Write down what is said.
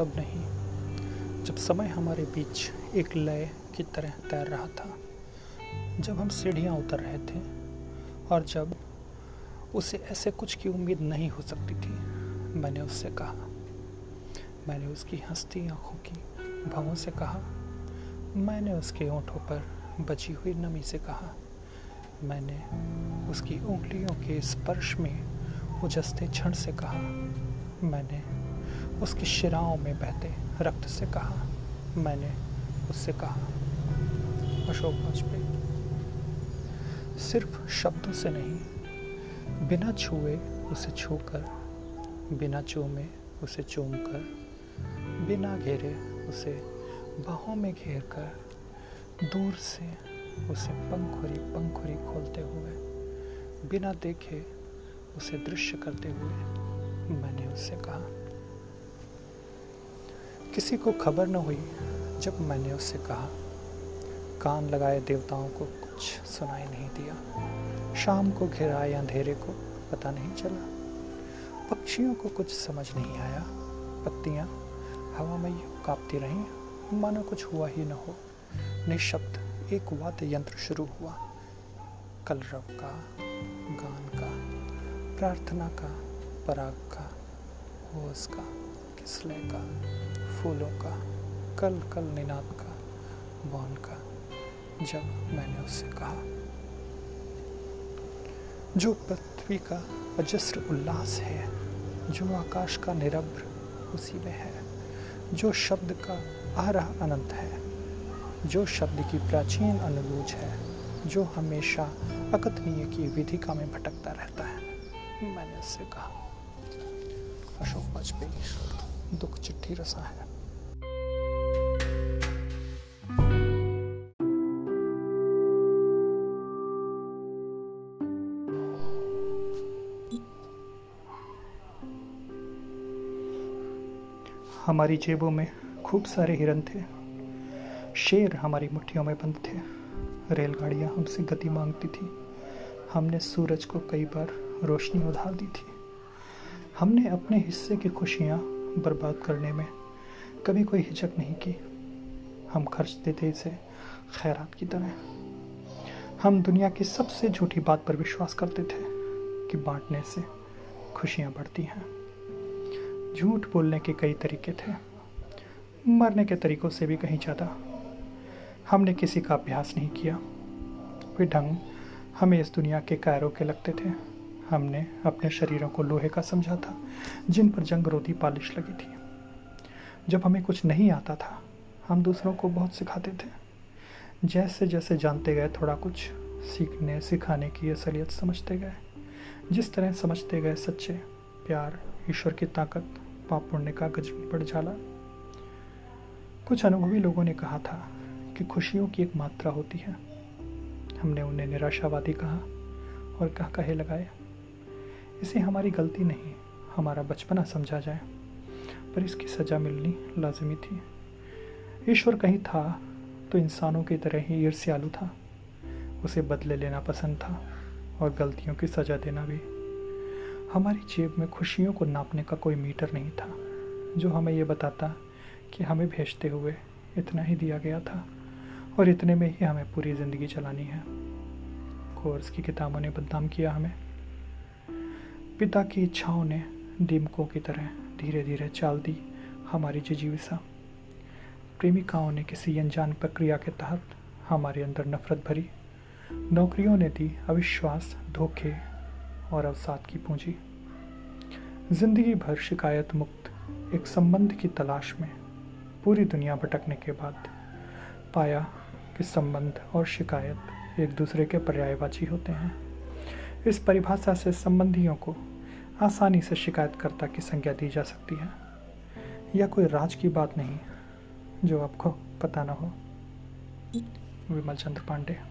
तब नहीं? जब समय हमारे बीच एक लय की तरह तैर रहा था, जब हम सीढ़ियाँ उतर रहे थे, और जब उसे ऐसे कुछ की उम्मीद नहीं हो सकती थी, मैंने उससे कहा। मैंने उसकी हंसती आँखों की भवों से कहा। मैंने उसके ओंठों पर बची हुई नमी से कहा। मैंने उसकी उंगलियों के स्पर्श में उजसते क्षण से कहा। मैंने उसकी शिराओं में बहते रक्त से कहा, मैंने उससे कहा, अशोक वाजपेयी। सिर्फ़ शब्दों से नहीं, बिना छुए उसे छूकर, बिना चूमे उसे चूम कर बिना घेरे उसे बाहों में घेर कर दूर से उसे पंखुरी पंखुरी खोलते हुए, बिना देखे उसे दृश्य करते हुए मैंने उससे कहा किसी को खबर न हुई जब मैंने उससे कहा। कान लगाए देवताओं को कुछ सुनाई नहीं दिया। शाम को घिराए अंधेरे को पता नहीं चला। पक्षियों को कुछ समझ नहीं आया। पत्तियाँ हवा में यूँ कांपती रहीं। मानो कुछ हुआ ही न हो। निशब्द एक वाद्य यंत्र शुरू हुआ। कलरव का, गान का, प्रार्थना का, पराग का, होश का किसले का। फूलों का, कल कल निनाद का, बौन का, जब मैंने उससे कहा। जो पृथ्वी का अजस्र उल्लास है, जो आकाश का निरब्र उसी में है, जो शब्द का आहरा अनंत है, जो शब्द की प्राचीन अनुरूज है, जो हमेशा अकथनीय की विधिका में भटकता रहता है, मैंने उससे कहा। अशोक वाजपेयी दुख चिट्ठी रसा है। हमारी जेबों में खूब सारे हिरन थे। शेर हमारी मुट्ठियों में बंद थे। रेलगाड़ियाँ हमसे गति मांगती थी। हमने सूरज को कई बार रोशनी उधार दी थी। हमने अपने हिस्से की खुशियाँ बर्बाद करने में कभी कोई हिचक नहीं की। हम खर्चते थे इसे खैरात की तरह। हम दुनिया की सबसे झूठी बात पर विश्वास करते थे कि बांटने से खुशियाँ बढ़ती हैं। झूठ बोलने के कई तरीके थे। मरने के तरीकों से भी कहीं ज़्यादा। हमने किसी का अभ्यास नहीं किया। वे ढंग हमें इस दुनिया के कायरों के लगते थे। हमने अपने शरीरों को लोहे का समझा था, जिन पर जंग रोधी पालिश लगी थी। जब हमें कुछ नहीं आता था, हम दूसरों को बहुत सिखाते थे। जैसे जैसे जानते गए थोड़ा कुछ, सीखने, सिखाने की असलियत समझते गए। जिस तरह समझते गए सच्चे प्यार, ईश्वर की ताकत, पाप पुण्य का गजबी बढ़ जाला। कुछ अनुभवी लोगों ने कहा था कि खुशियों की एक मात्रा होती है। हमने उन्हें निराशावादी कहा और कह कहे लगाए इसे हमारी गलती नहीं, हमारा बचपना समझा जाए। पर इसकी सजा मिलनी लाजमी थी। ईश्वर कहीं था तो इंसानों की तरह ही ईर्ष्यालु था। उसे बदले लेना पसंद था और गलतियों की सजा देना भी। हमारी जेब में खुशियों को नापने का कोई मीटर नहीं था, जो हमें ये बताता कि हमें भेजते हुए इतना ही दिया गया था और इतने में ही हमें पूरी ज़िंदगी चलानी है। कोर्स की किताबों ने बदनाम किया हमें। पिता की इच्छाओं ने दीमकों की तरह धीरे धीरे चाल दी हमारी जिजीविसा प्रेमिकाओं ने किसी अनजान प्रक्रिया के तहत हमारे अंदर नफरत भरी। नौकरियों ने दी अविश्वास, धोखे और अवसाद की पूंजी। ज़िंदगी भर शिकायत मुक्त एक संबंध की तलाश में पूरी दुनिया भटकने के बाद पाया कि संबंध और शिकायत एक दूसरे के पर्यायवाची होते हैं। इस परिभाषा से संबंधियों को आसानी से शिकायतकर्ता की संज्ञा दी जा सकती है। यह कोई राज की बात नहीं, जो आपको पता ना हो। विमल चंद्र पांडे।